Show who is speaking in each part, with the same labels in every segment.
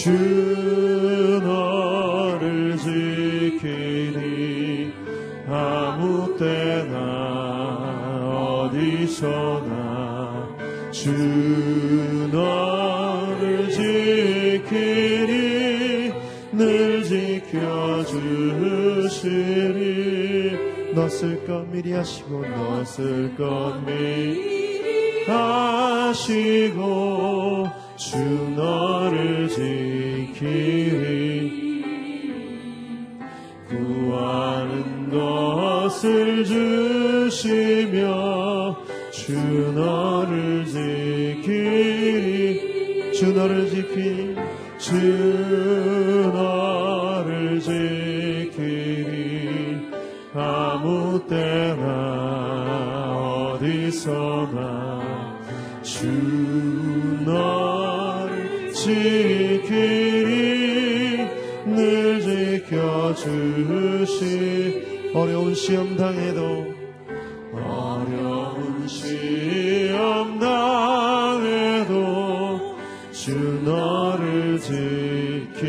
Speaker 1: 주 너를 지키니 아무 때나 어디서나 주 너를 지키니 늘 지켜주시니 넣었을 것 미리 하시고 넣었을 것 미리 하시고 true. 너를 지키리.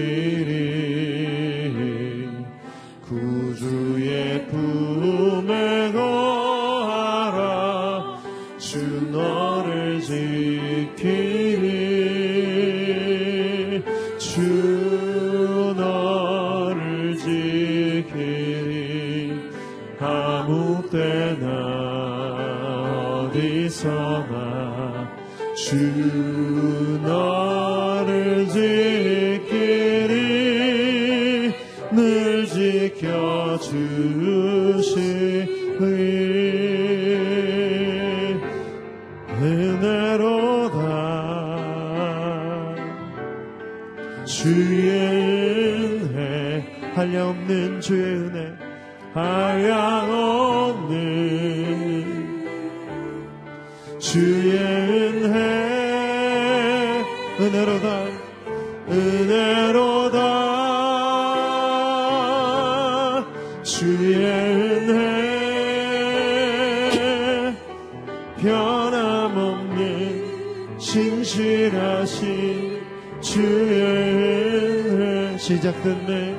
Speaker 1: 시작됐네.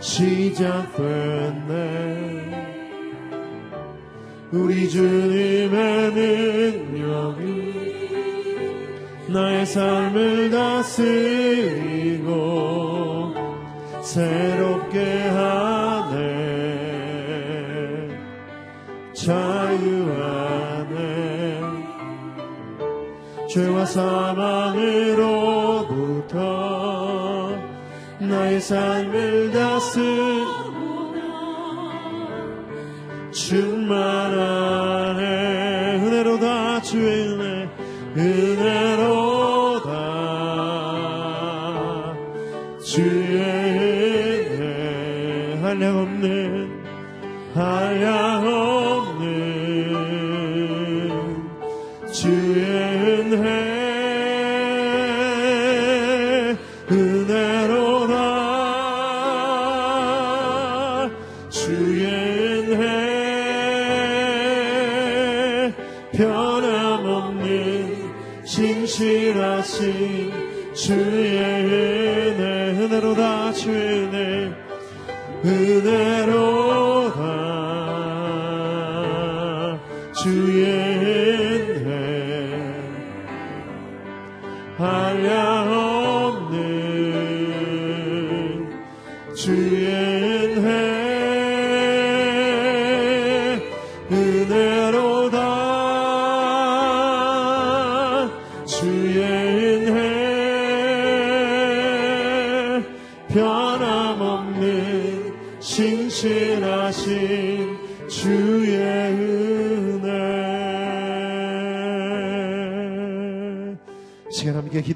Speaker 1: 시작됐네. 우리 주님의 능력이 나의 삶을 다스리고 새롭게 하네. 자유하네. 죄와 사망으로부터 나의 삶을 다스리라 충만하네 은혜로다 주의 poderoso.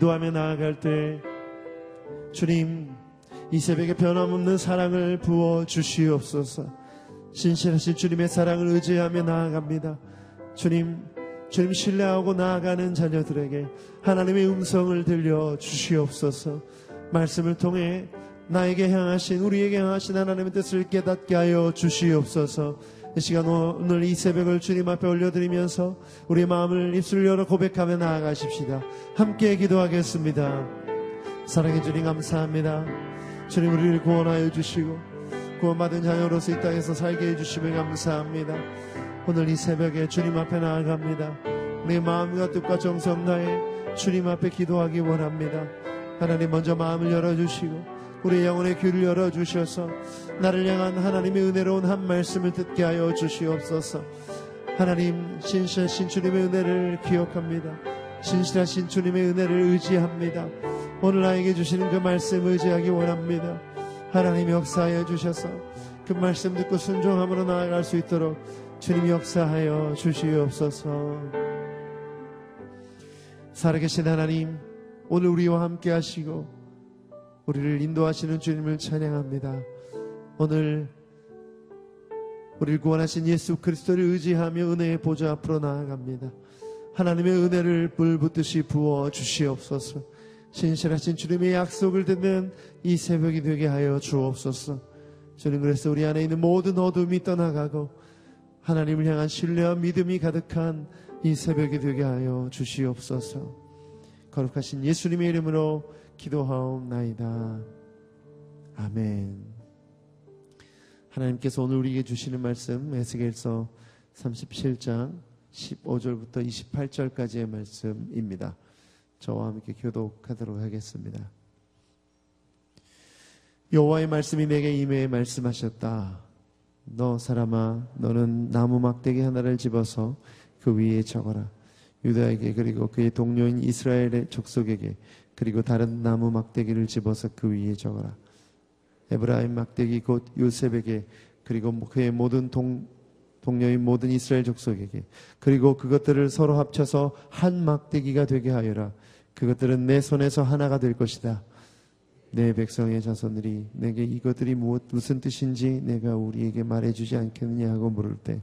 Speaker 1: 기도하며 나아갈 때 주님 이 새벽에 변함없는 사랑을 부어 주시옵소서. 신실하신 주님의 사랑을 의지하며 나아갑니다. 주님 주님 신뢰하고 나아가는 자녀들에게 하나님의 음성을 들려 주시옵소서. 말씀을 통해 나에게 향하신 우리에게 향하신 하나님의 뜻을 깨닫게 하여 주시옵소서 이 시간 오늘 이 새벽을 주님 앞에 올려드리면서 우리의 마음을 입술 열어 고백하며 나아가십시다. 함께 기도하겠습니다. 사랑해 주님 감사합니다. 주님 우리를 구원하여 주시고 구원받은 자녀로서 이 땅에서 살게 해주시며 감사합니다. 오늘 이 새벽에 주님 앞에 나아갑니다. 내 마음과 뜻과 정성 다해 주님 앞에 기도하기 원합니다. 하나님 먼저 마음을 열어주시고 우리 영혼의 귀를 열어 주셔서 나를 향한 하나님의 은혜로운 한 말씀을 듣게 하여 주시옵소서. 하나님 신실하신 주님의 은혜를 기억합니다. 신실하신 주님의 은혜를 의지합니다. 오늘 나에게 주시는 그 말씀 의지하기 원합니다. 하나님 역사하여 주셔서 그 말씀 듣고 순종함으로 나아갈 수 있도록 주님 역사하여 주시옵소서. 살아계신 하나님 오늘 우리와 함께 하시고 우리를 인도하시는 주님을 찬양합니다. 오늘 우리를 구원하신 예수 그리스도를 의지하며 은혜의 보좌 앞으로 나아갑니다. 하나님의 은혜를 불붙듯이 부어 주시옵소서. 신실하신 주님의 약속을 듣는 이 새벽이 되게 하여 주옵소서. 주님 그래서 우리 안에 있는 모든 어둠이 떠나가고 하나님을 향한 신뢰와 믿음이 가득한 이 새벽이 되게 하여 주시옵소서. 거룩하신 예수님의 이름으로 기도하옵나이다. 아멘. 하나님께서 오늘 우리에게 주시는 말씀 에스겔서 37장 15절부터 28절까지의 말씀입니다. 저와 함께 교독하도록 하겠습니다. 여호와의 말씀이 내게 임해 말씀하셨다. 너 사람아 너는 나무 막대기 하나를 집어서 그 위에 적어라. 유다에게 그리고 그의 동료인 이스라엘의 족속에게 그리고 다른 나무 막대기를 집어서 그 위에 적어라. 에브라임 막대기 곧 요셉에게 그리고 그의 모든 동, 동료인 모든 이스라엘 족속에게 그리고 그것들을 서로 합쳐서 한 막대기가 되게 하여라. 그것들은 내 손에서 하나가 될 것이다. 내 백성의 자손들이 내게 이것들이 무엇 무슨 뜻인지 내가 우리에게 말해주지 않겠느냐 하고 물을 때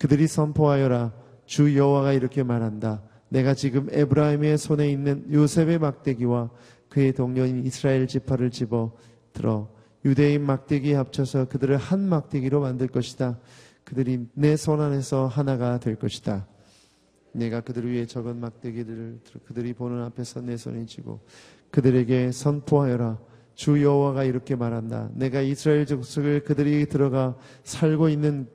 Speaker 1: 그들이 선포하여라 주 여호와가 이렇게 말한다. 내가 지금 에브라임의 손에 있는 요셉의 막대기와 그의 동료인 이스라엘 지파를 집어 들어 유대인 막대기에 합쳐서 그들을 한 막대기로 만들 것이다. 그들이 내 손 안에서 하나가 될 것이다. 내가 그들 위에 적은 막대기들을 그들이 보는 앞에서 내 손에 쥐고 그들에게 선포하여라. 주 여호와가 이렇게 말한다. 내가 이스라엘 족속을 그들이 들어가 살고 있는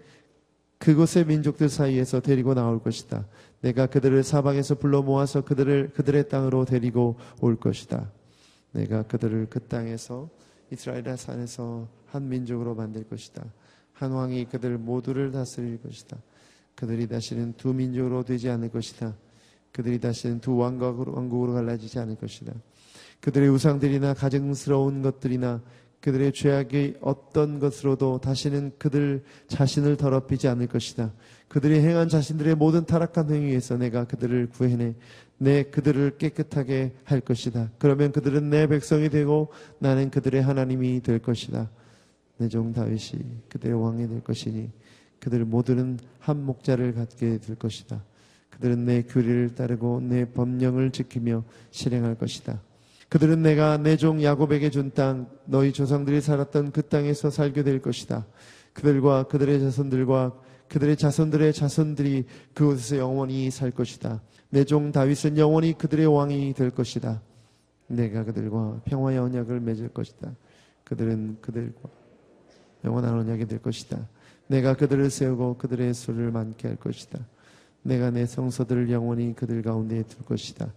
Speaker 1: 그곳의 민족들 사이에서 데리고 나올 것이다. 내가 그들을 사방에서 불러 모아서 그들을 그들의 땅으로 데리고 올 것이다. 내가 그들을 그 땅에서 이스라엘 산에서 한 민족으로 만들 것이다. 한 왕이 그들 모두를 다스릴 것이다. 그들이 다시는 두 민족으로 되지 않을 것이다. 그들이 다시는 두 왕국으로, 왕국으로 갈라지지 않을 것이다. 그들의 우상들이나 가증스러운 것들이나 그들의 죄악이 어떤 것으로도 다시는 그들 자신을 더럽히지 않을 것이다. 그들이 행한 자신들의 모든 타락한 행위에서 내가 그들을 구해내 내 그들을 깨끗하게 할 것이다. 그러면 그들은 내 백성이 되고 나는 그들의 하나님이 될 것이다. 내 종 다윗이 그들의 왕이 될 것이니 그들 모두는 한 목자를 갖게 될 것이다. 그들은 내 규례를 따르고 내 법령을 지키며 실행할 것이다. 그들은 내가 내 종 야곱에게 준 땅, 너희 조상들이 살았던 그 땅에서 살게 될 것이다. 그들과 그들의 자손들과 그들의 자손들의 자손들이 그곳에서 영원히 살 것이다. 내 종 다윗은 영원히 그들의 왕이 될 것이다. 내가 그들과 평화의 언약을 맺을 것이다. 그들은 그들과 영원한 언약이 될 것이다. 내가 그들을 세우고 그들의 수를 많게 할 것이다. 내가 내 성서들을 영원히 그들 가운데에 둘 것이다.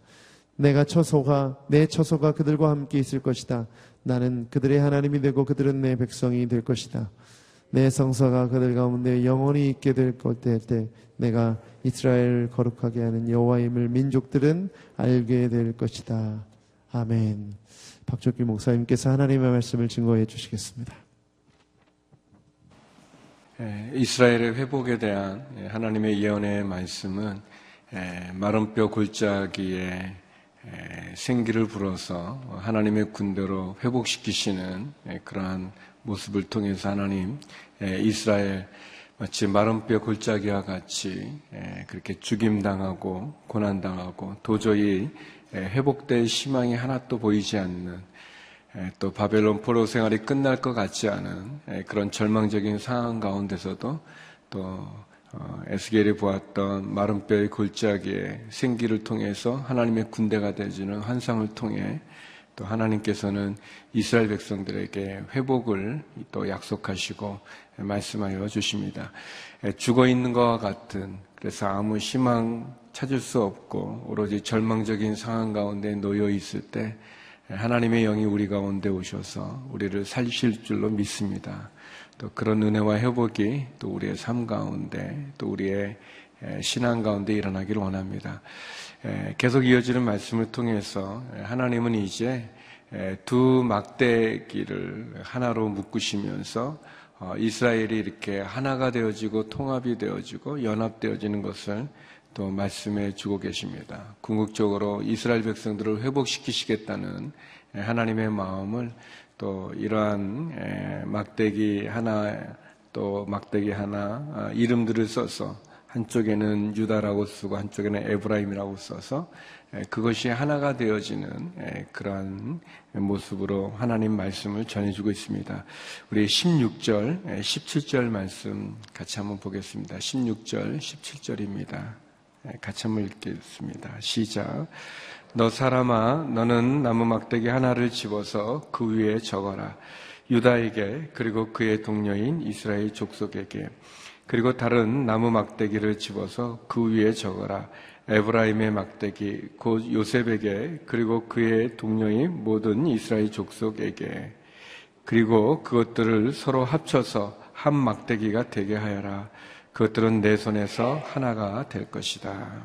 Speaker 1: 내가 처소가 내 처소가 그들과 함께 있을 것이다. 나는 그들의 하나님이 되고 그들은 내 백성이 될 것이다. 내 성서가 그들 가운데 영원히 있게 될때 내가 이스라엘을 거룩하게 하는 여호와임을 민족들은 알게 될 것이다. 아멘. 박종기 목사님께서 하나님의 말씀을 증거해 주시겠습니다.
Speaker 2: 예, 이스라엘의 회복에 대한 예, 하나님의 예언의 말씀은 예, 마른 뼈 골짜기에 생기를 불어서 하나님의 군대로 회복시키시는 그러한 모습을 통해서 하나님 이스라엘 마치 마른 뼈 골짜기와 같이 그렇게 죽임당하고 고난당하고 도저히 회복될 희망이 하나도 보이지 않는 또 바벨론 포로 생활이 끝날 것 같지 않은 그런 절망적인 상황 가운데서도 또 어, 에스겔이 보았던 마른 뼈의 골짜기에 생기를 통해서 하나님의 군대가 되지는 환상을 통해 또 하나님께서는 이스라엘 백성들에게 회복을 또 약속하시고 말씀하여 주십니다. 죽어 있는 것과 같은 그래서 아무 희망 찾을 수 없고 오로지 절망적인 상황 가운데 놓여 있을 때 하나님의 영이 우리 가운데 오셔서 우리를 살실 줄로 믿습니다. 또 그런 은혜와 회복이 또 우리의 삶 가운데 또 우리의 신앙 가운데 일어나기를 원합니다. 계속 이어지는 말씀을 통해서 하나님은 이제 두 막대기를 하나로 묶으시면서 어, 이스라엘이 이렇게 하나가 되어지고 통합이 되어지고 연합되어지는 것을 또 말씀해 주고 계십니다. 궁극적으로 이스라엘 백성들을 회복시키시겠다는 하나님의 마음을 또 이러한 막대기 하나 또 막대기 하나 아, 이름들을 써서 한쪽에는 유다라고 쓰고 한쪽에는 에브라임이라고 써서 그것이 하나가 되어지는 그러한 모습으로 하나님 말씀을 전해주고 있습니다. 우리 16절, 17절 말씀 같이 한번 보겠습니다. 16절, 17절입니다. 같이 한번 읽겠습니다. 시작. 너 사람아, 너는 나무 막대기 하나를 집어서 그 위에 적어라. 유다에게 그리고 그의 동료인 이스라엘 족속에게 그리고 다른 나무 막대기를 집어서 그 위에 적어라. 에브라임의 막대기 곧 요셉에게 그리고 그의 동료인 모든 이스라엘 족속에게 그리고 그것들을 서로 합쳐서 한 막대기가 되게 하여라. 그것들은 내 손에서 하나가 될 것이다.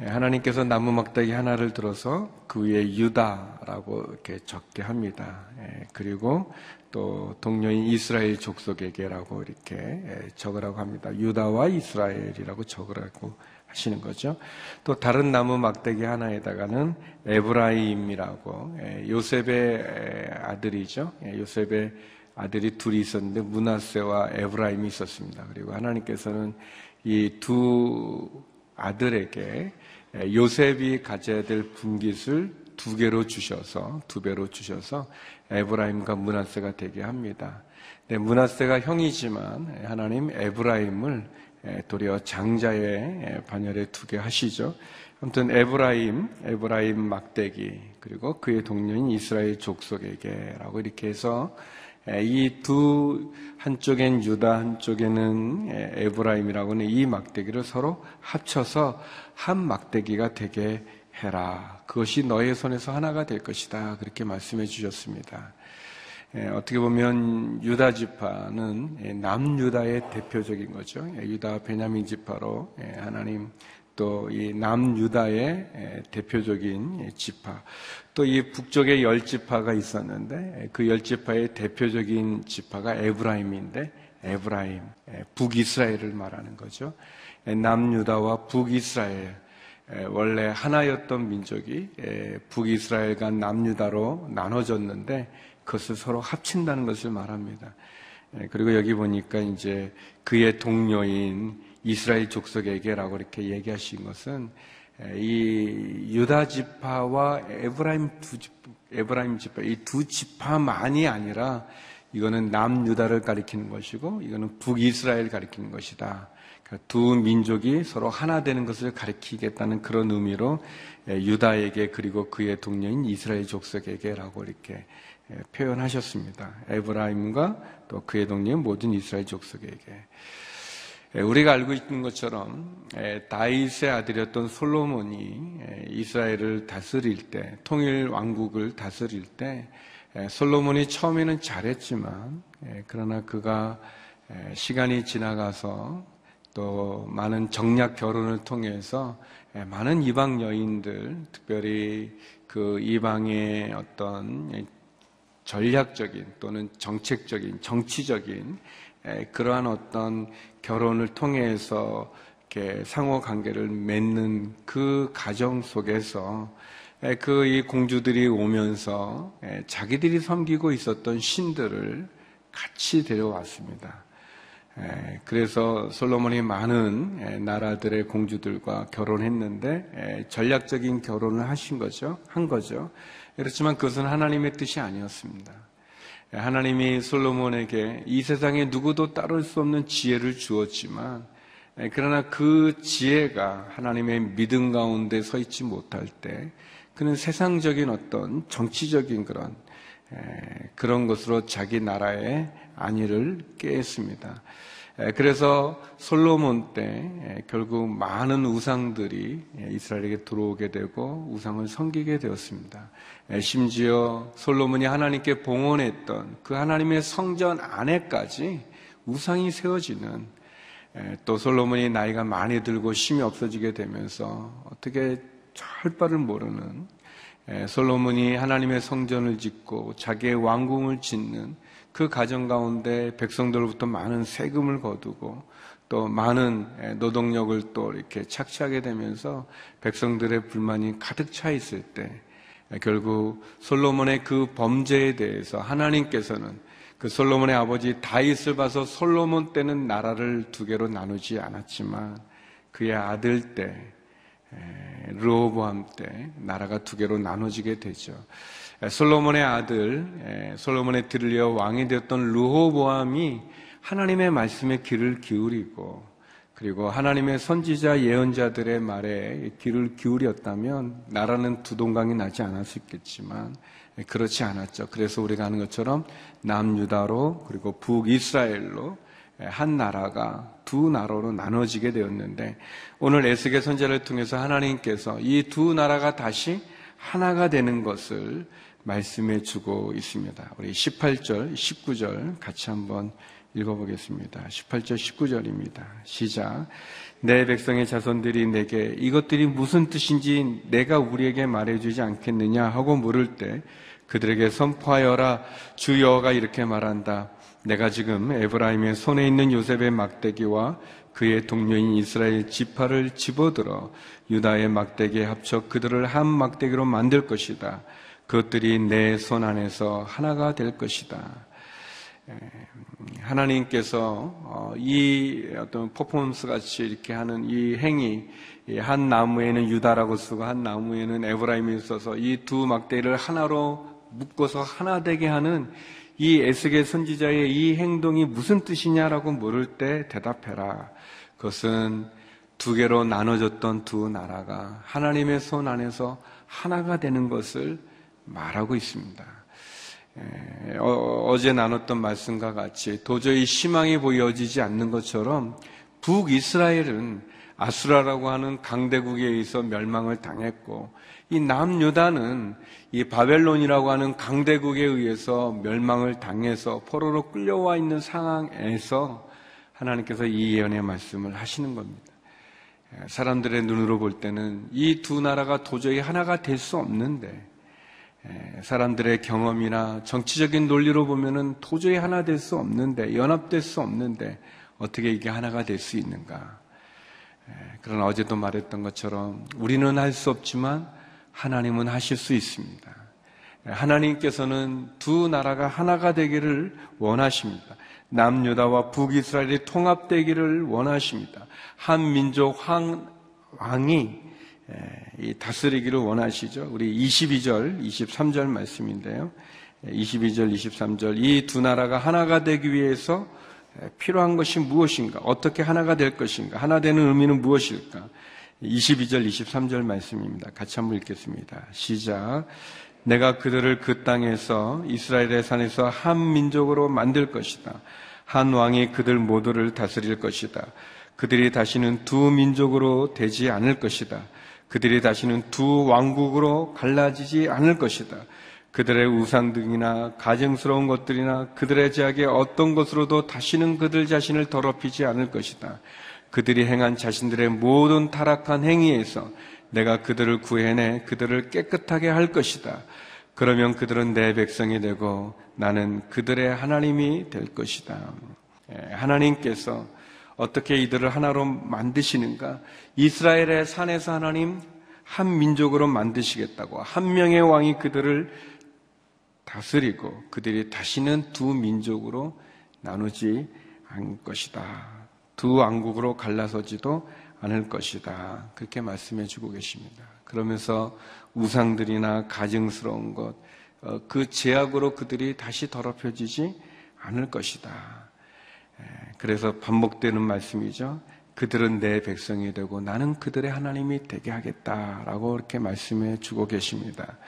Speaker 2: 예, 하나님께서 나무 막대기 하나를 들어서 그 위에 유다라고 이렇게 적게 합니다. 예, 그리고 또 동료인 이스라엘 족속에게라고 이렇게 예, 적으라고 합니다. 유다와 이스라엘이라고 적으라고 하시는 거죠. 또 다른 나무 막대기 하나에다가는 에브라임이라고 요셉의 아들이죠. 요셉의 아들이 둘이 있었는데 문하세와 에브라임이 있었습니다. 그리고 하나님께서는 이 두 아들에게 요셉이 가져야 될 분깃을 두 개로 주셔서 두 배로 주셔서 에브라임과 므낫세가 되게 합니다. 네, 므낫세가 형이지만 하나님 에브라임을 도리어 장자의 반열에 두게 하시죠. 아무튼 에브라임, 에브라임 막대기 그리고 그의 동료인 이스라엘 족속에게라고 이렇게 해서 이 두 한쪽엔 유다 한쪽에는 에브라임이라고 하는 이 막대기를 서로 합쳐서 한 막대기가 되게 해라. 그것이 너의 손에서 하나가 될 것이다. 그렇게 말씀해 주셨습니다. 어떻게 보면 유다 지파는 남유다의 대표적인 거죠. 유다 베냐민 지파로 하나님 또 이 남유다의 대표적인 지파 또 이 북쪽에 열 지파가 있었는데 그 열 지파의 대표적인 지파가 에브라임인데 에브라임 북이스라엘을 말하는 거죠. 남유다와 북이스라엘 원래 하나였던 민족이 북이스라엘과 남유다로 나눠졌는데 그것을 서로 합친다는 것을 말합니다. 그리고 여기 보니까 이제 그의 동료인 이스라엘 족속에게라고 이렇게 얘기하신 것은 이 유다 지파와 에브라임 두 에브라임 지파 이 두 지파만이 아니라 이거는 남 유다를 가리키는 것이고 이거는 북 이스라엘 가리키는 것이다. 그러니까 두 민족이 서로 하나 되는 것을 가리키겠다는 그런 의미로 유다에게 그리고 그의 동료인 이스라엘 족속에게라고 이렇게 표현하셨습니다. 에브라임과 또 그의 동료인 모든 이스라엘 족속에게. 예, 우리가 알고 있는 것처럼 예, 다윗의 아들이었던 솔로몬이 예, 이스라엘을 다스릴 때, 통일 왕국을 다스릴 때 솔로몬이 처음에는 잘했지만 그러나 그가 시간이 지나가서 또 많은 정략 결혼을 통해서 많은 이방 여인들, 특별히 그 이방의 어떤 전략적인 또는 정책적인, 정치적인 그러한 어떤 결혼을 통해서 이렇게 상호 관계를 맺는 그 가정 속에서 그 이 공주들이 오면서 자기들이 섬기고 있었던 신들을 같이 데려왔습니다. 그래서 솔로몬이 많은 나라들의 공주들과 결혼했는데 전략적인 결혼을 하신 거죠. 한 거죠. 그렇지만 그것은 하나님의 뜻이 아니었습니다. 하나님이 솔로몬에게 이 세상에 누구도 따를 수 없는 지혜를 주었지만 그러나 그 지혜가 하나님의 믿음 가운데 서 있지 못할 때 그는 세상적인 어떤 정치적인 그런 그런 것으로 자기 나라의 안위를 깨했습니다. 그래서 솔로몬 때 결국 많은 우상들이 이스라엘에게 들어오게 되고 우상을 섬기게 되었습니다. 심지어 솔로몬이 하나님께 봉헌했던 그 하나님의 성전 안에까지 우상이 세워지는 또 솔로몬이 나이가 많이 들고 힘이 없어지게 되면서 어떻게 할 바를 모르는 솔로몬이 하나님의 성전을 짓고 자기의 왕궁을 짓는 그 가정 가운데 백성들로부터 많은 세금을 거두고 또 많은 노동력을 또 이렇게 착취하게 되면서 백성들의 불만이 가득 차 있을 때 결국 솔로몬의 그 범죄에 대해서 하나님께서는 그 솔로몬의 아버지 다윗을 봐서 솔로몬 때는 나라를 두 개로 나누지 않았지만 그의 아들 때 르호보암 때 나라가 두 개로 나눠지게 되죠. 솔로몬의 아들 솔로몬의 들려 왕이 되었던 르호보암이 하나님의 말씀에 귀를 기울이고 그리고 하나님의 선지자 예언자들의 말에 귀를 기울였다면 나라는 두 동강이 나지 않았겠지만 그렇지 않았죠. 그래서 우리가 아는 것처럼 남유다로 그리고 북이스라엘로 한 나라가 두 나라로 나눠지게 되었는데 오늘 에스겔 선제를 통해서 하나님께서 이 두 나라가 다시 하나가 되는 것을 말씀해 주고 있습니다. 우리 18절, 19절 같이 한번 읽어보겠습니다. 18절, 19절입니다. 시작. 내 백성의 자손들이 내게 이것들이 무슨 뜻인지 내가 우리에게 말해주지 않겠느냐 하고 물을 때 그들에게 선포하여라 주 여호가 이렇게 말한다. 내가 지금 에브라임의 손에 있는 요셉의 막대기와 그의 동료인 이스라엘 지파를 집어들어 유다의 막대기에 합쳐 그들을 한 막대기로 만들 것이다. 그것들이 내 손 안에서 하나가 될 것이다. 하나님께서 어, 이 어떤 퍼포먼스 같이 이렇게 하는 이 행위, 한 나무에는 유다라고 쓰고 한 나무에는 에브라임이 있어서 이 두 막대를 하나로 묶어서 하나 되게 하는 이 에스겔 선지자의 이 행동이 무슨 뜻이냐라고 물을 때 대답해라. 그것은 두 개로 나눠졌던 두 나라가 하나님의 손 안에서 하나가 되는 것을 말하고 있습니다. 어, 제 나눴던 말씀과 같이 도저히 희망이 보여지지 않는 것처럼 북이스라엘은 아수라라고 하는 강대국에 의해서 멸망을 당했고 이 남유다는 이 바벨론이라고 하는 강대국에 의해서 멸망을 당해서 포로로 끌려와 있는 상황에서 하나님께서 이 예언의 말씀을 하시는 겁니다. 사람들의 눈으로 볼 때는 이 두 나라가 도저히 하나가 될 수 없는데 사람들의 경험이나 정치적인 논리로 보면은 도저히 하나 될 수 없는데 연합될 수 없는데 어떻게 이게 하나가 될 수 있는가? 그러나 어제도 말했던 것처럼 우리는 할 수 없지만 하나님은 하실 수 있습니다. 하나님께서는 두 나라가 하나가 되기를 원하십니다. 남유다와 북이스라엘이 통합되기를 원하십니다. 한 민족 황, 왕이 다스리기를 원하시죠. 우리 22절, 23절 말씀인데요. 22절, 23절. 이 두 나라가 하나가 되기 위해서 필요한 것이 무엇인가? 어떻게 하나가 될 것인가? 하나 되는 의미는 무엇일까? 22절, 23절 말씀입니다. 같이 한번 읽겠습니다. 시작. 내가 그들을 그 땅에서 이스라엘의 산에서 한 민족으로 만들 것이다. 한 왕이 그들 모두를 다스릴 것이다. 그들이 다시는 두 민족으로 되지 않을 것이다. 그들이 다시는 두 왕국으로 갈라지지 않을 것이다. 그들의 우상 등이나 가증스러운 것들이나 그들의 제약의 어떤 것으로도 다시는 그들 자신을 더럽히지 않을 것이다. 그들이 행한 자신들의 모든 타락한 행위에서 내가 그들을 구해내 그들을 깨끗하게 할 것이다. 그러면 그들은 내 백성이 되고 나는 그들의 하나님이 될 것이다. 예, 하나님께서 어떻게 이들을 하나로 만드시는가? 이스라엘의 산에서 하나님 한 민족으로 만드시겠다고 한 명의 왕이 그들을 다스리고 그들이 다시는 두 민족으로 나누지 않을 것이다. 두 왕국으로 갈라서지도 않을 것이다. 그렇게 말씀해 주고 계십니다. 그러면서 우상들이나 가증스러운 것, 어, 그 제약으로 그들이 다시 더럽혀지지 않을 것이다. 그래서 반복되는 말씀이죠. 그들은 내 백성이 되고 나는 그들의 하나님이 되게 하겠다라고 이렇게 말씀해 주고 계십니다.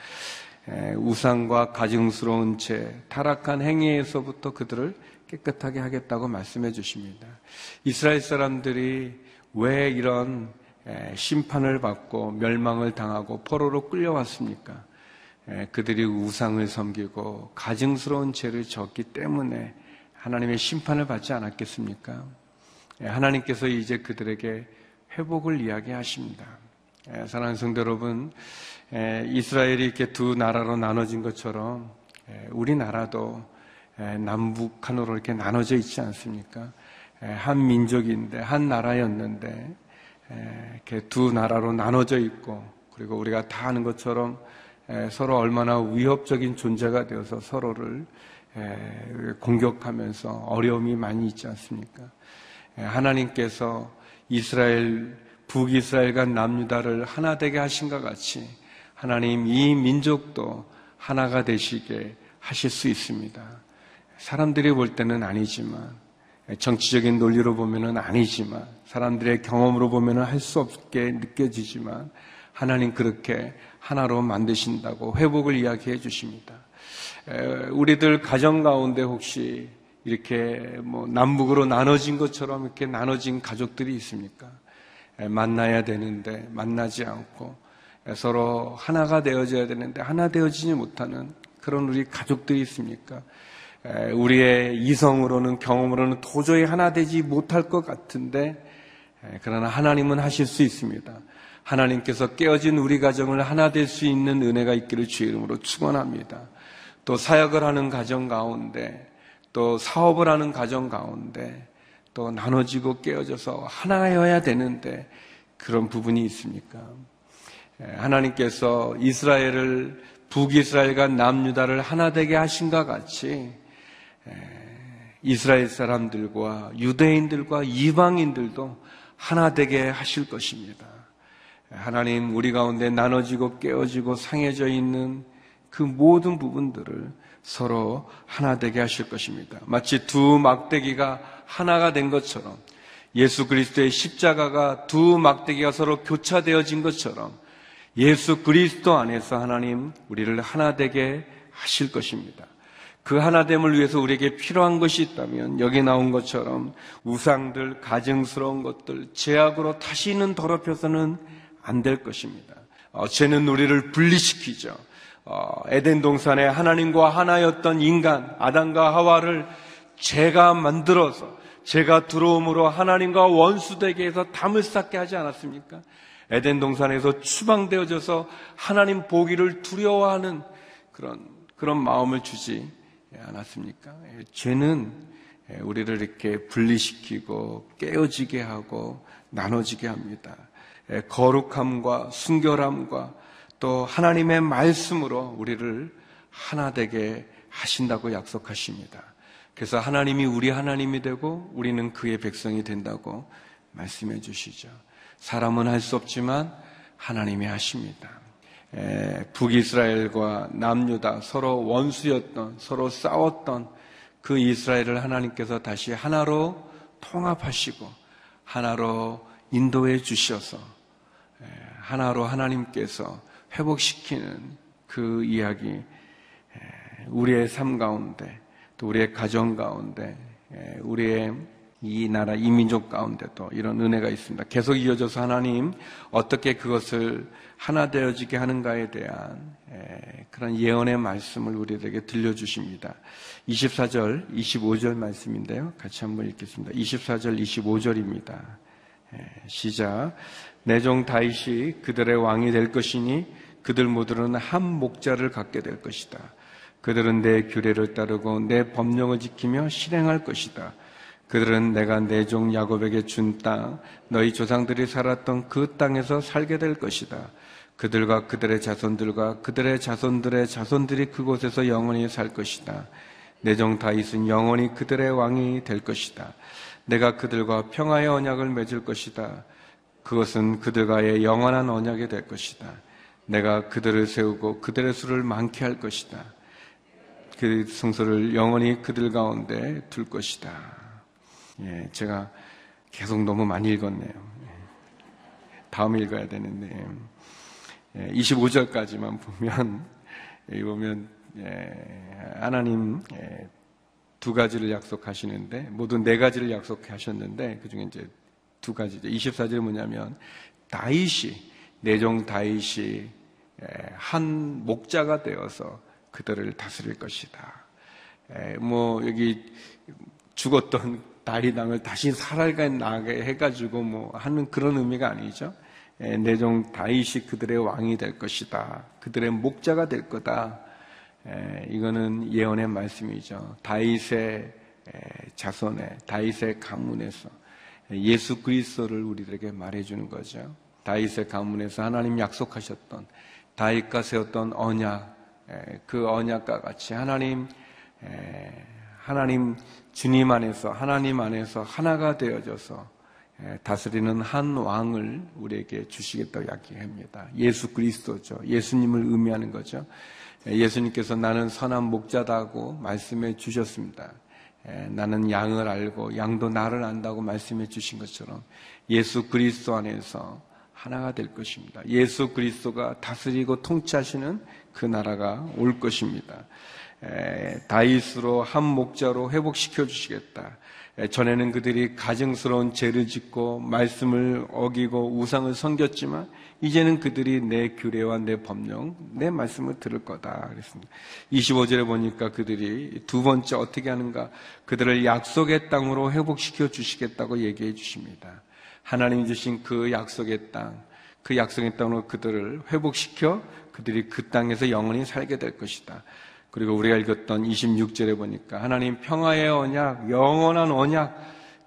Speaker 2: 우상과 가증스러운 죄, 타락한 행위에서부터 그들을 깨끗하게 하겠다고 말씀해 주십니다. 이스라엘 사람들이 왜 이런 심판을 받고 멸망을 당하고 포로로 끌려왔습니까? 그들이 우상을 섬기고 가증스러운 죄를 졌기 때문에 하나님의 심판을 받지 않았겠습니까? 하나님께서 이제 그들에게 회복을 이야기하십니다. 사랑하는 성도 여러분, 이스라엘이 이렇게 두 나라로 나눠진 것처럼 우리나라도 남북한으로 이렇게 나눠져 있지 않습니까? 한 민족인데, 한 나라였는데, 이렇게 두 나라로 나눠져 있고, 그리고 우리가 다 아는 것처럼 서로 얼마나 위협적인 존재가 되어서 서로를 공격하면서 어려움이 많이 있지 않습니까? 하나님께서 이스라엘, 북이스라엘과 남유다를 하나 되게 하신 것 같이 하나님 이 민족도 하나가 되시게 하실 수 있습니다. 사람들이 볼 때는 아니지만 정치적인 논리로 보면은 아니지만 사람들의 경험으로 보면은 할 수 없게 느껴지지만 하나님 그렇게 하나로 만드신다고 회복을 이야기해 주십니다. 우리들 가정 가운데 혹시 이렇게 뭐 남북으로 나눠진 것처럼 이렇게 나눠진 가족들이 있습니까? 만나야 되는데 만나지 않고 서로 하나가 되어져야 되는데 하나 되어지지 못하는 그런 우리 가족들이 있습니까? 우리의 이성으로는 경험으로는 도저히 하나 되지 못할 것 같은데 그러나 하나님은 하실 수 있습니다. 하나님께서 깨어진 우리 가정을 하나 될 수 있는 은혜가 있기를 주의 이름으로 축원합니다. 또 사역을 하는 가정 가운데 또 사업을 하는 가정 가운데 또 나눠지고 깨어져서 하나여야 되는데 그런 부분이 있습니까? 하나님께서 이스라엘을 북이스라엘과 남유다를 하나 되게 하신것 같이 이스라엘 사람들과 유대인들과 이방인들도 하나 되게 하실 것입니다. 하나님 우리 가운데 나눠지고 깨어지고 상해져 있는 그 모든 부분들을 서로 하나 되게 하실 것입니다. 마치 두 막대기가 하나가 된 것처럼 예수 그리스도의 십자가가 두 막대기가 서로 교차되어진 것처럼 예수 그리스도 안에서 하나님 우리를 하나 되게 하실 것입니다. 그 하나됨을 위해서 우리에게 필요한 것이 있다면 여기 나온 것처럼 우상들, 가증스러운 것들, 제약으로 다시는 더럽혀서는 안 될 것입니다. 어, 죄는 우리를 분리시키죠. 어, 에덴 동산에 하나님과 하나였던 인간 아담과 하와를 제가 만들어서 제가 들어옴으로 하나님과 원수되게 해서 담을 쌓게 하지 않았습니까? 에덴 동산에서 추방되어져서 하나님 보기를 두려워하는 그런 그런 마음을 주지 않았습니까? 예, 죄는 예, 우리를 이렇게 분리시키고 깨어지게 하고 나눠지게 합니다. 예, 거룩함과 순결함과 또 하나님의 말씀으로 우리를 하나 되게 하신다고 약속하십니다. 그래서 하나님이 우리 하나님이 되고 우리는 그의 백성이 된다고 말씀해 주시죠. 사람은 할 수 없지만 하나님이 하십니다. 북이스라엘과 남유다 서로 원수였던 서로 싸웠던 그 이스라엘을 하나님께서 다시 하나로 통합하시고 하나로 인도해 주셔서 하나로 하나님께서 회복시키는 그 이야기, 우리의 삶 가운데, 또 우리의 가정 가운데, 우리의 이 나라 이민족 가운데도 이런 은혜가 있습니다. 계속 이어져서 하나님 어떻게 그것을 하나 되어지게 하는가에 대한 에, 그런 예언의 말씀을 우리에게 들려주십니다. 24절, 25절 말씀인데요. 같이 한번 읽겠습니다. 24절, 25절입니다. 시작. 내종 다윗이 그들의 왕이 될 것이니 그들 모두는 한 목자를 갖게 될 것이다. 그들은 내 규례를 따르고 내 법령을 지키며 실행할 것이다. 그들은 내가 내 종 야곱에게 준 땅, 너희 조상들이 살았던 그 땅에서 살게 될 것이다. 그들과 그들의 자손들과 그들의 자손들의 자손들이 그곳에서 영원히 살 것이다. 내 종 다윗은 영원히 그들의 왕이 될 것이다. 내가 그들과 평화의 언약을 맺을 것이다. 그것은 그들과의 영원한 언약이 될 것이다. 내가 그들을 세우고 그들의 수를 많게 할 것이다. 그 성소를 영원히 그들 가운데 둘 것이다. 예, 제가 계속 너무 많이 읽었네요. 예, 다음 읽어야 되는데, 예, 25절까지만 보면, 여기 보면, 예, 하나님, 예, 두 가지를 약속하시는데, 모두 네 가지를 약속하셨는데, 그 중에 이제 두 가지죠. 24절이 뭐냐면, 다윗이, 내종 다윗이 예, 한 목자가 되어서 그들을 다스릴 것이다. 예, 뭐, 여기 죽었던 다리당을 다시 살아나게 해가지고 뭐 하는 그런 의미가 아니죠. 예, 내종 다윗이 그들의 왕이 될 것이다. 그들의 목자가 될 거다. 이거는 예언의 말씀이죠. 다윗의 자손에, 다윗의 가문에서 예수 그리스도를 우리들에게 말해주는 거죠. 다윗의 가문에서 하나님 약속하셨던 다윗과 세웠던 언약, 그 언약과 같이 하나님, 하나님 주님 안에서 하나님 안에서 하나가 되어져서 다스리는 한 왕을 우리에게 주시겠다고 약속합니다. 예수 그리스도죠. 예수님을 의미하는 거죠. 예수님께서 나는 선한 목자다고 말씀해 주셨습니다. 나는 양을 알고 양도 나를 안다고 말씀해 주신 것처럼 예수 그리스도 안에서 하나가 될 것입니다. 예수 그리스도가 다스리고 통치하시는 그 나라가 올 것입니다. 다윗으로 한 목자로 회복시켜 주시겠다. 전에는 그들이 가증스러운 죄를 짓고 말씀을 어기고 우상을 섬겼지만 이제는 그들이 내 규례와 내 법령, 내 말씀을 들을 거다. 그랬습니다. 25절에 보니까 그들이 두 번째 어떻게 하는가? 그들을 약속의 땅으로 회복시켜 주시겠다고 얘기해 주십니다. 하나님 주신 그 약속의 땅, 그 약속의 땅으로 그들을 회복시켜 그들이 그 땅에서 영원히 살게 될 것이다. 그리고 우리가 읽었던 26절에 보니까 하나님 평화의 언약, 영원한 언약,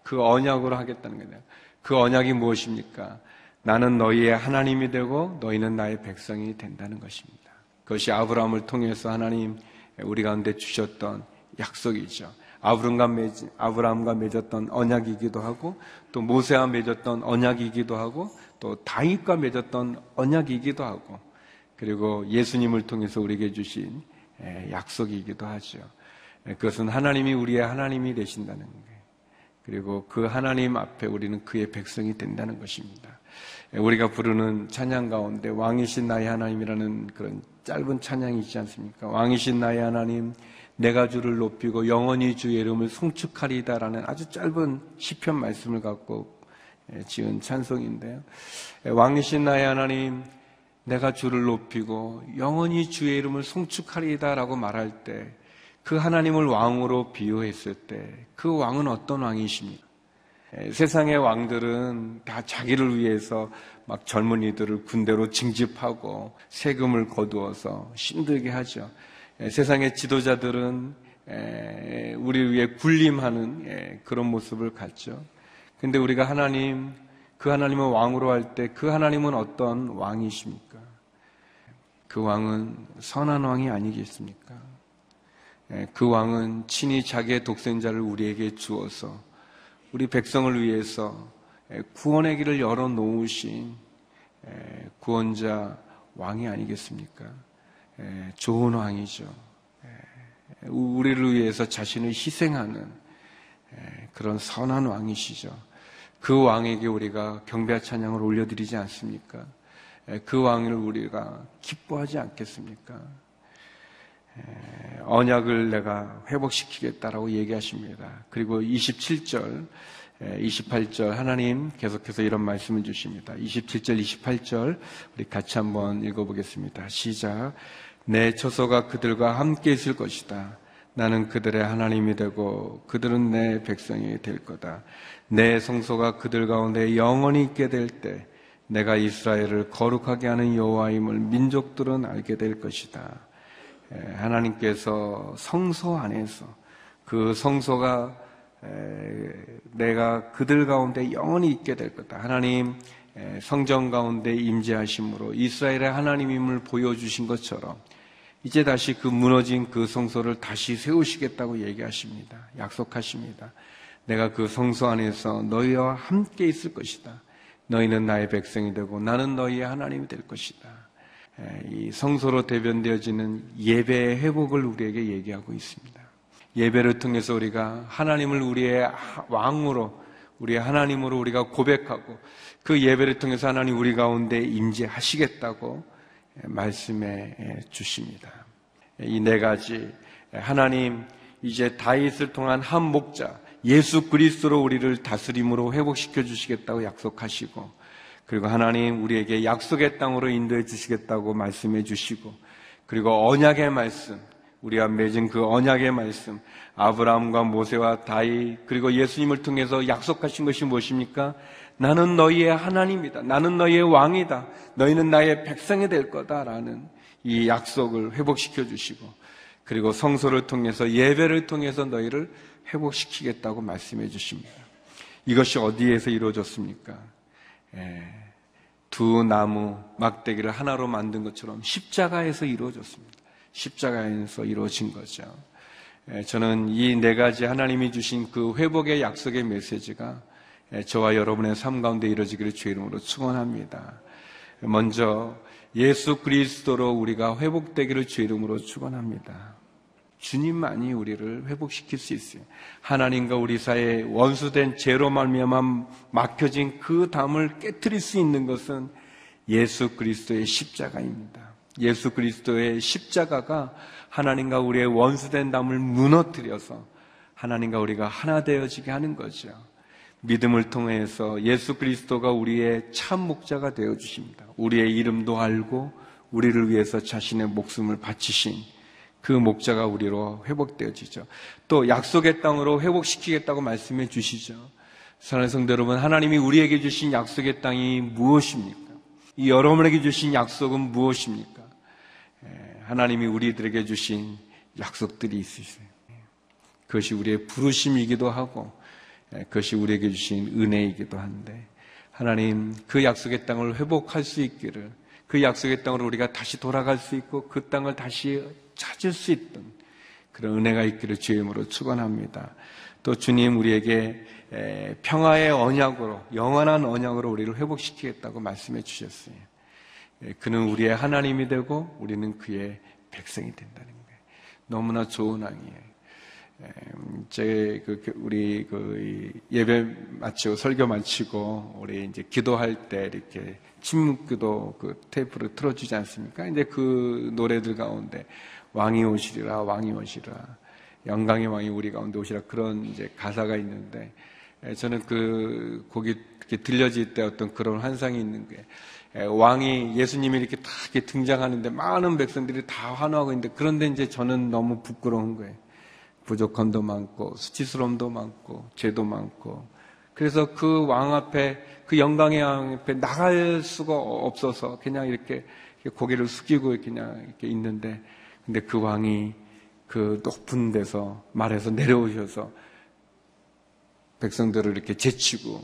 Speaker 2: 그 언약으로 하겠다는 거예요. 그 언약이 무엇입니까? 나는 너희의 하나님이 되고 너희는 나의 백성이 된다는 것입니다. 그것이 아브라함을 통해서 하나님 우리 가운데 주셨던 약속이죠. 아브람과, 맺, 아브라함과 맺었던 언약이기도 하고 또 모세와 맺었던 언약이기도 하고 또 다윗과 맺었던 언약이기도 하고 그리고 예수님을 통해서 우리에게 주신 약속이기도 하죠. 그것은 하나님이 우리의 하나님이 되신다는 거예요. 그리고 그 하나님 앞에 우리는 그의 백성이 된다는 것입니다. 우리가 부르는 찬양 가운데 왕이신 나의 하나님이라는 그런 짧은 찬양이 있지 않습니까? 왕이신 나의 하나님, 내가 주를 높이고 영원히 주의 이름을 송축하리다라는 아주 짧은 시편 말씀을 갖고 지은 찬송인데요. 왕이신 나의 하나님, 내가 주를 높이고 영원히 주의 이름을 송축하리다라고 말할 때 그 하나님을 왕으로 비유했을 때 그 왕은 어떤 왕이십니까? 세상의 왕들은 다 자기를 위해서 막 젊은이들을 군대로 징집하고 세금을 거두어서 힘들게 하죠. 세상의 지도자들은 우리 위해 군림하는 그런 모습을 갖죠. 근데 우리가 하나님 그 하나님을 왕으로 할 때 그 하나님은 어떤 왕이십니까? 그 왕은 선한 왕이 아니겠습니까? 예, 그 왕은 친히 자기의 독생자를 우리에게 주어서 우리 백성을 위해서 예, 구원의 길을 열어 놓으신 예, 구원자 왕이 아니겠습니까? 좋은 왕이죠. 우리를 위해서 자신을 희생하는 그런 선한 왕이시죠. 그 왕에게 우리가 경배와 찬양을 올려드리지 않습니까? 그 왕을 우리가 기뻐하지 않겠습니까? 언약을 내가 회복시키겠다라고 얘기하십니다. 그리고 27절 28절 하나님 계속해서 이런 말씀을 주십니다. 27절, 28절 우리 같이 한번 읽어보겠습니다. 시작. 내 처소가 그들과 함께 있을 것이다. 나는 그들의 하나님이 되고 그들은 내 백성이 될 거다. 내 성소가 그들 가운데 영원히 있게 될 때 내가 이스라엘을 거룩하게 하는 여호와임을 민족들은 알게 될 것이다. 하나님께서 성소 안에서 그 성소가 내가 그들 가운데 영원히 있게 될 거다. 하나님 성전 가운데 임재하심으로 이스라엘의 하나님임을 보여주신 것처럼 이제 다시 그 무너진 그 성소를 다시 세우시겠다고 얘기하십니다. 약속하십니다. 내가 그 성소 안에서 너희와 함께 있을 것이다. 너희는 나의 백성이 되고 나는 너희의 하나님이 될 것이다. 이 성소로 대변되어지는 예배의 회복을 우리에게 얘기하고 있습니다. 예배를 통해서 우리가 하나님을 우리의 왕으로 우리의 하나님으로 우리가 고백하고 그 예배를 통해서 하나님 우리 가운데 임재하시겠다고 말씀해 주십니다. 이 네 가지 하나님 이제 다윗을 통한 한 목자 예수 그리스도로 우리를 다스림으로 회복시켜 주시겠다고 약속하시고 그리고 하나님 우리에게 약속의 땅으로 인도해 주시겠다고 말씀해 주시고 그리고 언약의 말씀 우리가 맺은 그 언약의 말씀, 아브라함과 모세와 다이 그리고 예수님을 통해서 약속하신 것이 무엇입니까? 나는 너희의 하나님이다. 나는 너희의 왕이다. 너희는 나의 백성이 될 거다라는 이 약속을 회복시켜 주시고 그리고 성소를 통해서 예배를 통해서 너희를 회복시키겠다고 말씀해 주십니다. 이것이 어디에서 이루어졌습니까? 예, 두 나무 막대기를 하나로 만든 것처럼 십자가에서 이루어졌습니다. 십자가에서 이루어진 거죠. 예, 저는 이 네 가지 하나님이 주신 그 회복의 약속의 메시지가 예, 저와 여러분의 삶 가운데 이루어지기를 주의 이름으로 축원합니다. 먼저 예수 그리스도로 우리가 회복되기를 주의 이름으로 축원합니다. 주님만이 우리를 회복시킬 수 있어요. 하나님과 우리 사이에 원수된 죄로 말미암아 막혀진 그 담을 깨뜨릴 수 있는 것은 예수 그리스도의 십자가입니다. 예수 그리스도의 십자가가 하나님과 우리의 원수된 담을 무너뜨려서 하나님과 우리가 하나 되어지게 하는 거죠. 믿음을 통해서 예수 그리스도가 우리의 참 목자가 되어 주십니다. 우리의 이름도 알고 우리를 위해서 자신의 목숨을 바치신 그 목자가 우리로 회복되어지죠. 또 약속의 땅으로 회복시키겠다고 말씀해 주시죠. 사랑하는 성도 여러분, 하나님이 우리에게 주신 약속의 땅이 무엇입니까? 이 여러분에게 주신 약속은 무엇입니까? 하나님이 우리들에게 주신 약속들이 있으세요. 그것이 우리의 부르심이기도 하고 그것이 우리에게 주신 은혜이기도 한데 하나님 그 약속의 땅을 회복할 수 있기를 그 약속의 땅으로 우리가 다시 돌아갈 수 있고 그 땅을 다시 찾을 수 있던 그런 은혜가 있기를 주의 이름으로 축원합니다. 또 주님 우리에게 평화의 언약으로 영원한 언약으로 우리를 회복시키겠다고 말씀해 주셨어요. 예, 그는 우리의 하나님이 되고 우리는 그의 백성이 된다는 거예요. 너무나 좋은 왕이에요. 예, 제, 그, 그, 우리, 그, 예배 마치고, 설교 마치고, 우리 이제 기도할 때 이렇게 침묵 기도 그 테이프를 틀어주지 않습니까? 이제 그 노래들 가운데 왕이 오시리라, 왕이 오시리라, 영광의 왕이 우리 가운데 오시라 그런 이제 가사가 있는데, 예, 저는 그 이렇게 들려질 때 어떤 그런 환상이 있는 게, 예, 왕이 예수님이 이렇게 다 이렇게 등장하는데 많은 백성들이 다 환호하고 있는데 그런데 이제 저는 너무 부끄러운 거예요. 부족함도 많고 수치스러움도 많고 죄도 많고 그래서 그 왕 앞에 그 영광의 왕 앞에 나갈 수가 없어서 그냥 이렇게 고개를 숙이고 그냥 이렇게 있는데 근데 그 왕이 그 높은 데서 말해서 내려오셔서 백성들을 이렇게 제치고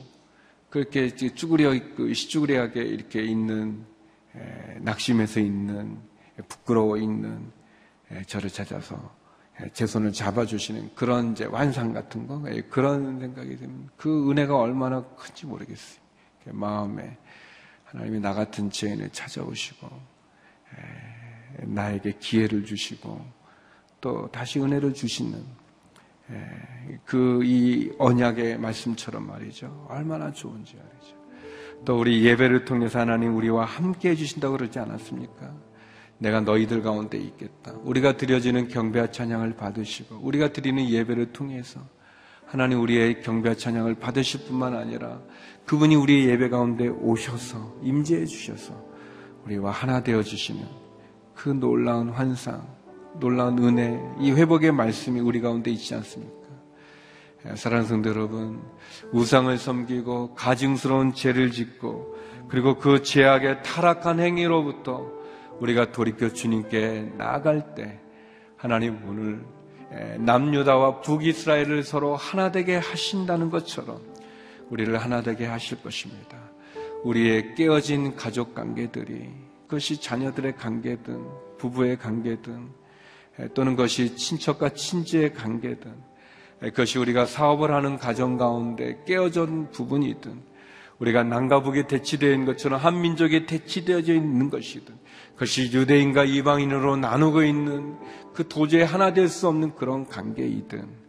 Speaker 2: 그렇게 쭈그려 있고 시쭈그리하게 이렇게 있는 낙심해서 있는 부끄러워 있는 저를 찾아서 제 손을 잡아주시는 그런 이제 완상 같은 거 그런 생각이 들면 그 은혜가 얼마나 큰지 모르겠어요. 마음에 하나님이 나 같은 죄인을 찾아오시고 나에게 기회를 주시고 또 다시 은혜를 주시는 예, 그 이 언약의 말씀처럼 말이죠. 얼마나 좋은지 말이죠. 또 우리 예배를 통해서 하나님 우리와 함께 해주신다고 그러지 않았습니까? 내가 너희들 가운데 있겠다. 우리가 드려지는 경배와 찬양을 받으시고 우리가 드리는 예배를 통해서 하나님 우리의 경배 찬양을 받으실 뿐만 아니라 그분이 우리의 예배 가운데 오셔서 임재해 주셔서 우리와 하나 되어 주시는 그 놀라운 환상, 놀라운 은혜, 이 회복의 말씀이 우리 가운데 있지 않습니까? 예, 사랑하는 성도 여러분, 우상을 섬기고 가증스러운 죄를 짓고 그리고 그 죄악의 타락한 행위로부터 우리가 돌이켜 주님께 나아갈 때 하나님 오늘 예, 남유다와 북이스라엘을 서로 하나 되게 하신다는 것처럼 우리를 하나 되게 하실 것입니다. 우리의 깨어진 가족 관계들이 그것이 자녀들의 관계든 부부의 관계든 예, 또는 그것이 친척과 친지의 관계든 예, 그것이 우리가 사업을 하는 가정 가운데 깨어진 부분이든 우리가 남과 북이 대치되어 있는 것처럼 한 민족이 대치되어져 있는 것이든 그것이 유대인과 이방인으로 나누고 있는 그 도저히 하나 될 수 없는 그런 관계이든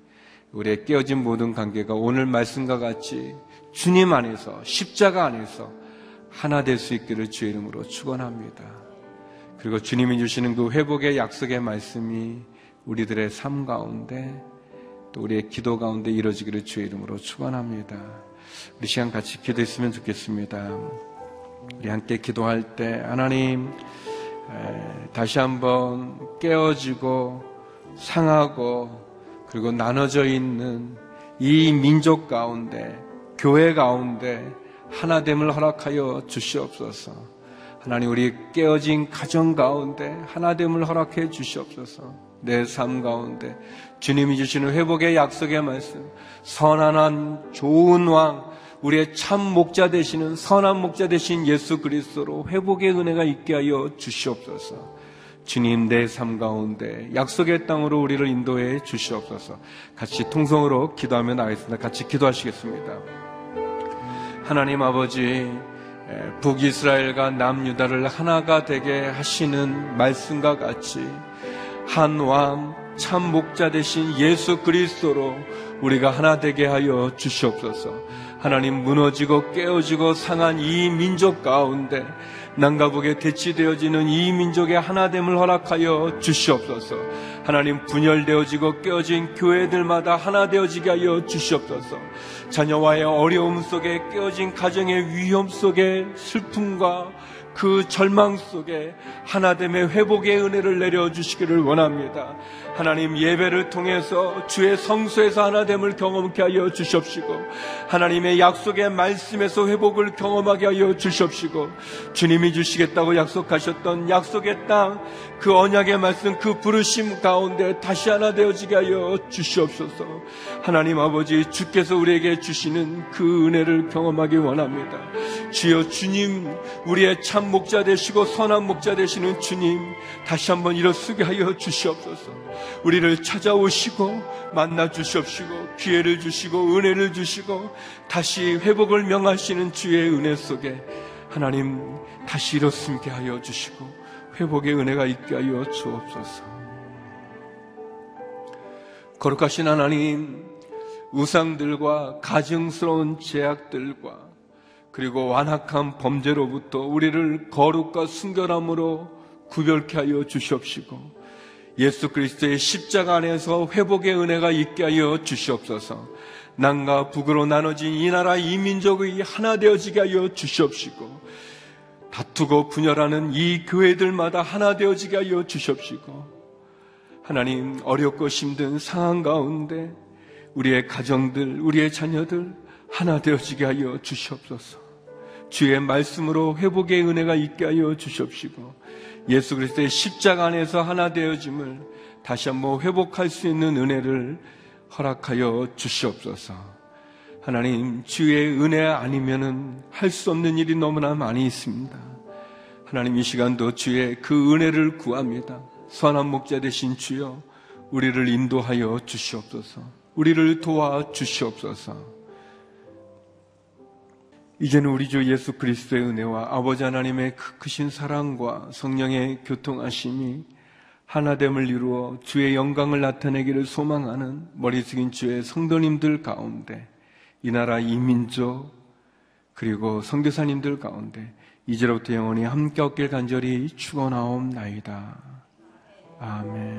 Speaker 2: 우리의 깨어진 모든 관계가 오늘 말씀과 같이 주님 안에서 십자가 안에서 하나 될 수 있기를 주의 이름으로 축원합니다. 그리고 주님이 주시는 그 회복의 약속의 말씀이 우리들의 삶 가운데 또 우리의 기도 가운데 이루어지기를 주의 이름으로 축원합니다. 우리 시간 같이 기도했으면 좋겠습니다. 우리 함께 기도할 때 하나님 에, 다시 한번 깨어지고 상하고 그리고 나눠져 있는 이 민족 가운데 교회 가운데 하나됨을 허락하여 주시옵소서. 하나님 우리 깨어진 가정 가운데 하나됨을 허락해 주시옵소서. 내 삶 가운데 주님이 주시는 회복의 약속의 말씀, 선한 좋은 왕, 우리의 참 목자 되시는 선한 목자 되신 예수 그리스도로 회복의 은혜가 있게 하여 주시옵소서. 주님 내 삶 가운데 약속의 땅으로 우리를 인도해 주시옵소서. 같이 통성으로 기도하며 나가겠습니다. 같이 기도하시겠습니다. 하나님 아버지 북이스라엘과 남유다를 하나가 되게 하시는 말씀과 같이 한왕 참 목자 되신 예수 그리스도로 우리가 하나 되게 하여 주시옵소서. 하나님 무너지고 깨어지고 상한 이 민족 가운데 북에 대치되어지는 이 민족의 하나됨을 허락하여 주시옵소서. 하나님 분열되어지고 깨어진 교회들마다 하나 되어지게 하여 주시옵소서. 자녀와의 어려움 속에 깨어진 가정의 위험 속에 슬픔과 그 절망 속에 하나됨의 회복의 은혜를 내려 주시기를 원합니다. 하나님 예배를 통해서 주의 성소에서 하나됨을 경험케 하여 주십시고 하나님의 약속의 말씀에서 회복을 경험하게 하여 주십시고 주님이 주시겠다고 약속하셨던 약속의 땅 그 언약의 말씀 그 부르심 가운데 다시 하나 되어지게 하여 주시옵소서. 하나님 아버지 주께서 우리에게 주시는 그 은혜를 경험하기 원합니다. 주여 주님 우리의 참 목자 되시고 선한 목자 되시는 주님 다시 한번 일어서게 하여 주시옵소서 우리를 찾아오시고 만나 주시옵시고 기회를 주시고 은혜를 주시고 다시 회복을 명하시는 주의 은혜 속에 하나님 다시 일어서게 하여 주시고 회복의 은혜가 있게 하여 주옵소서. 거룩하신 하나님, 우상들과 가증스러운 제약들과 그리고 완악한 범죄로부터 우리를 거룩과 순결함으로 구별케 하여 주시옵시고 예수 그리스도의 십자가 안에서 회복의 은혜가 있게 하여 주시옵소서. 남과 북으로 나눠진 이 나라 이 민족의 하나 되어지게 하여 주시옵시고 다투고 분열하는 이 교회들마다 하나 되어지게 하여 주십시고 하나님 어렵고 힘든 상황 가운데 우리의 가정들, 우리의 자녀들 하나 되어지게 하여 주시옵소서. 주의 말씀으로 회복의 은혜가 있게 하여 주십시고 예수 그리스도의 십자가 안에서 하나 되어짐을 다시 한번 회복할 수 있는 은혜를 허락하여 주시옵소서. 하나님 주의 은혜 아니면은 할 수 없는 일이 너무나 많이 있습니다. 하나님 이 시간도 주의 그 은혜를 구합니다. 선한 목자 되신 주여 우리를 인도하여 주시옵소서. 우리를 도와 주시옵소서. 이제는 우리 주 예수 그리스도의 은혜와 아버지 하나님의 그 크신 사랑과 성령의 교통하심이 하나됨을 이루어 주의 영광을 나타내기를 소망하는 머리 숙인 주의 성도님들 가운데 이 나라 이민족 그리고 선교사님들 가운데 이제로부터 영원히 함께 얻길 간절히 축원하옵나이다. 아멘.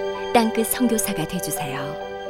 Speaker 3: 땅끝 선교사가 되주세요.